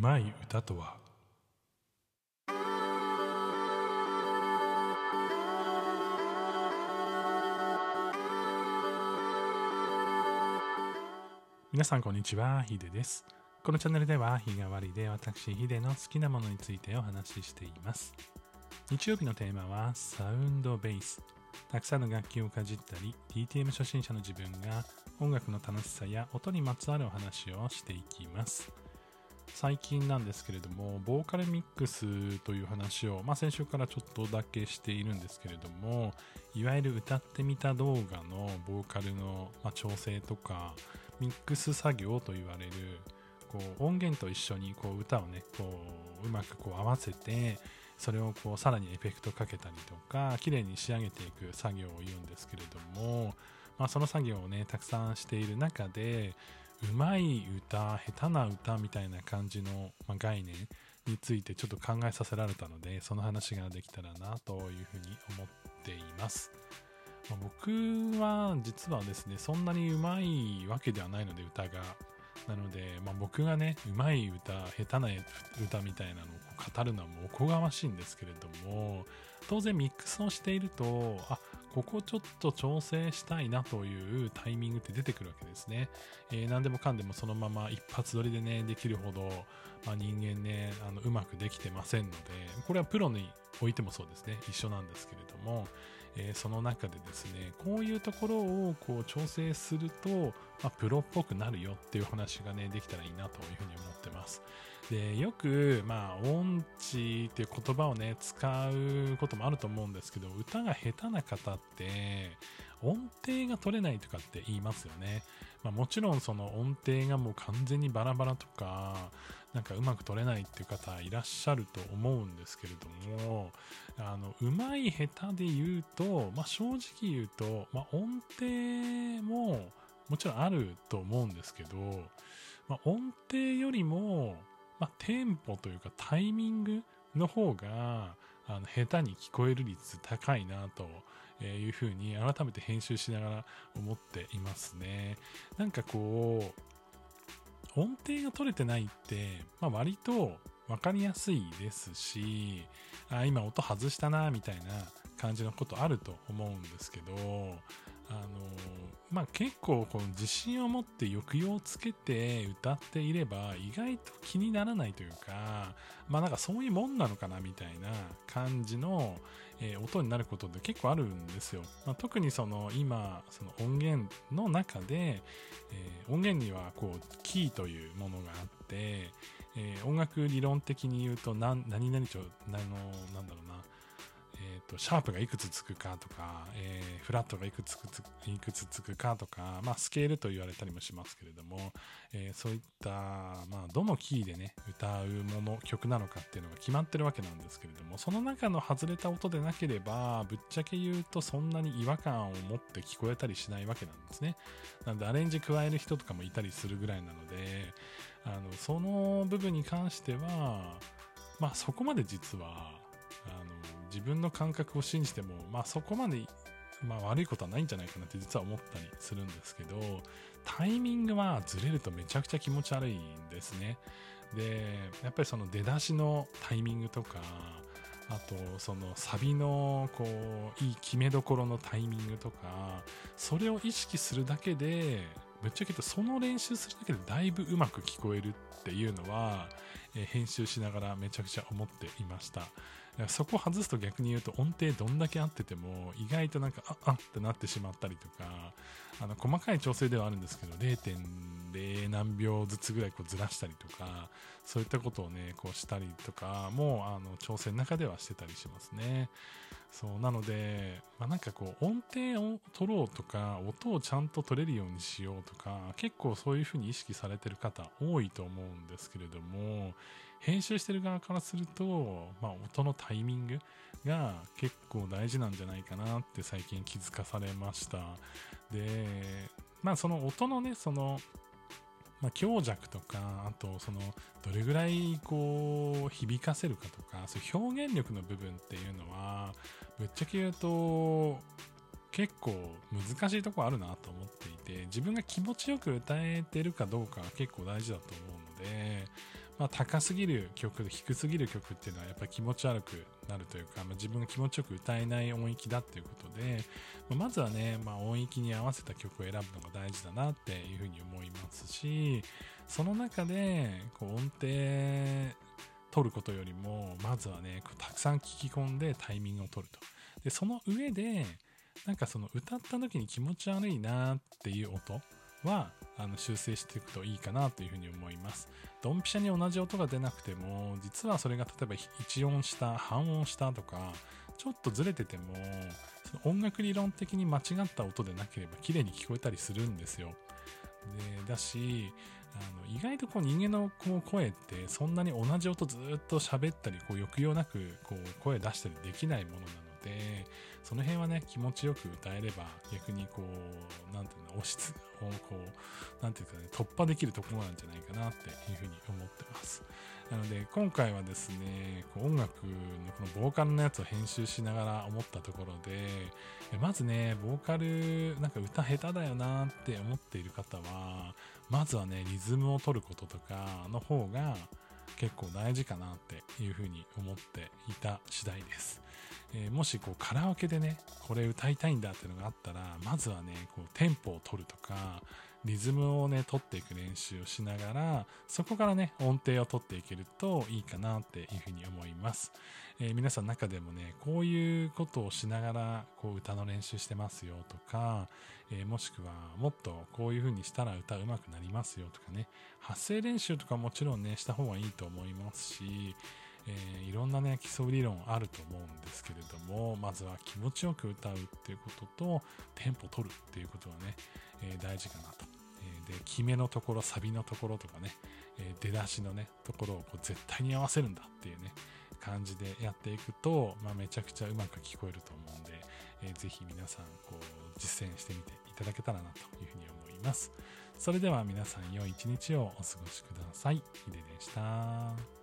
まい歌とは？皆さんこんにちは、ヒデです。このチャンネルでは日替わりで私ヒデの好きなものについてお話ししています。日曜日のテーマはサウンドベース。たくさんの楽器をかじったり、DTM 初心者の自分が音楽の楽しさや音にまつわるお話をしていきます。最近なんですけれども、ボーカルミックスという話を、まあ、先週からちょっとだけしているんですけれども、いわゆる歌ってみた動画のボーカルの、まあ、調整とか、ミックス作業と言われる、こう音源と一緒にこう歌をね、こううまくこう合わせて、それをこうさらにエフェクトかけたりとか、綺麗に仕上げていく作業を言うんですけれども、まあ、その作業をね、たくさんしている中で、うまい歌、下手な歌みたいな感じの、まあ、概念についてちょっと考えさせられたので、その話ができたらなというふうに思っています。まあ僕は実はですね、そんなにうまいわけではないので、歌が。なので、まあ、僕がね、うまい歌、下手な歌みたいなのを語るのはもうおこがましいんですけれども、当然ミックスをしていると、あ、ここちょっと調整したいなというタイミングって出てくるわけですね。えー何でもかんでもそのまま一発撮りでね、できるほど、まあ、人間ね、あのうまくできてませんので、これはプロにおいてもそうですね、一緒なんですけれども、えーその中でですね、こういうところをこう調整すると、まあ、プロっぽくなるよっていう話がね、できたらいいなというふうに思ってます。で、よく、まあ、音痴っていう言葉をね、使うこともあると思うんですけど、歌が下手な方って、音程が取れないとかって言いますよね。まあ、もちろんその音程がもう完全にバラバラとか、なんかうまく取れないっていう方いらっしゃると思うんですけれども、あの、うまい下手で言うと、まあ、正直言うと、まあ、音程ももちろんあると思うんですけど、まあ、音程よりも、まあ、テンポというかタイミングの方が、あの、下手に聞こえる率高いなというふうに改めて編集しながら思っていますね。なんかこう、音程が取れてないって、まあ、割と分かりやすいですし、あ今音外したなみたいな感じのことあると思うんですけど、あのまあ、結構この自信を持って抑揚をつけて歌っていれば意外と気にならないというか、まあなんかそういうもんなのかなみたいな感じの、えー音になることって結構あるんですよ。まあ、特にその今、その音源の中で、えー音源にはこうキーというものがあって、えー音楽理論的に言うと何何々とあのなんだろうなとシャープがいくつつくかとか、えーフラットがいくつついくつつくかとか、まあ、スケールと言われたりもしますけれども、えーそういった、まあ、どのキーでね歌うもの曲なのかっていうのが決まってるわけなんですけれどもその中の外れた音でなければぶっちゃけ言うとそんなに違和感を持って聞こえたりしないわけなんですね。なのでアレンジ加える人とかもいたりするぐらいなのであのその部分に関してはまあそこまで実は自分の感覚を信じても、まあ、そこまで、まあ、悪いことはないんじゃないかなって実は思ったりするんですけどタイミングはずれるとめちゃくちゃ気持ち悪いんですね。でやっぱりその出だしのタイミングとかあとそのサビのこういい決めどころのタイミングとかそれを意識するだけでぶっちゃけ言うとその練習するだけでだいぶうまく聞こえるっていうのは、えー編集しながらめちゃくちゃ思っていました。そこ外すと逆に言うと音程どんだけ合ってても意外となんかああってなってしまったりとかあの細かい調整ではあるんですけど0.0何秒ずつぐらいこうずらしたりとかそういったことをねこうしたりとかもあの調整の中ではしてたりしますね。そうなので、まあ、なんかこう音程を取ろうとか音をちゃんと取れるようにしようとか結構そういうふうに意識されてる方多いと思うんですけれども編集してる側からすると、まあ、音のタイミングが結構大事なんじゃないかなって最近気づかされました。でまあその音のねそのまあ、強弱とかあとそのどれぐらいこう響かせるかとかそういう表現力の部分っていうのはぶっちゃけ言うと結構難しいとこあるなと思っていて自分が気持ちよく歌えてるかどうかが結構大事だと思うので、まあ、高すぎる曲低すぎる曲っていうのはやっぱり気持ち悪くなるというか、まあ、自分が気持ちよく歌えない音域だっていうことで、まあ、まずはね、まあ、音域に合わせた曲を選ぶのが大事だなっていうふうに思いますしその中でこう音程取ることよりもまずはねたくさん聞き込んでタイミングを取ると。でその上でなんかその歌った時に気持ち悪いなっていう音はあの修正していくといいかなというふうに思います。ドンピシャに同じ音が出なくても、実はそれが例えば1音下、半音下とか、ちょっとずれてても、その音楽理論的に間違った音でなければ綺麗に聞こえたりするんですよ。で、だし、あの意外とこう人間のこう声ってそんなに同じ音ずっと喋ったり、こう抑揚なくこう声出したりできないものなので、その辺はね、気持ちよく歌えれば、逆にこう、なんていうの、押しつ、こう、なんていうかね、突破できるところなんじゃないかなっていうふうに思ってます。なので、今回はですね、こう音楽のこのボーカルのやつを編集しながら思ったところで、まずね、ボーカル、なんか歌下手だよなって思っている方は、まずはね、リズムを取ることとかの方が結構大事かなっていうふうに思っていた次第です。えー、もしこうカラオケでね、これ歌いたいんだっていうのがあったら、まずはね、こうテンポを取るとか、リズムをね、取っていく練習をしながら、そこからね、音程を取っていけるといいかなっていうふうに思います。えー、皆さん中でもね、こういうことをしながら、こう歌の練習してますよとか、えー、もしくはもっとこういう風にしたら歌うまくなりますよとかね、発声練習とかもちろんね、した方がいいと思いますし、えー、いろんなね、基礎理論あると思うんですけれども、まずは気持ちよく歌うっていうことと、テンポ取るっていうことはね、えー、大事かなと。え、で、決めのところ、サビのところとかね、え出だしのね、ところをこう絶対に合わせるんだっていうね、感じでやっていくと、まあ、めちゃくちゃうまく聞こえると思うんで、えー、ぜひ皆さん、こう、実践してみていただけたらなというふうに思います。それでは皆さん良い一日をお過ごしください。ヒデでした。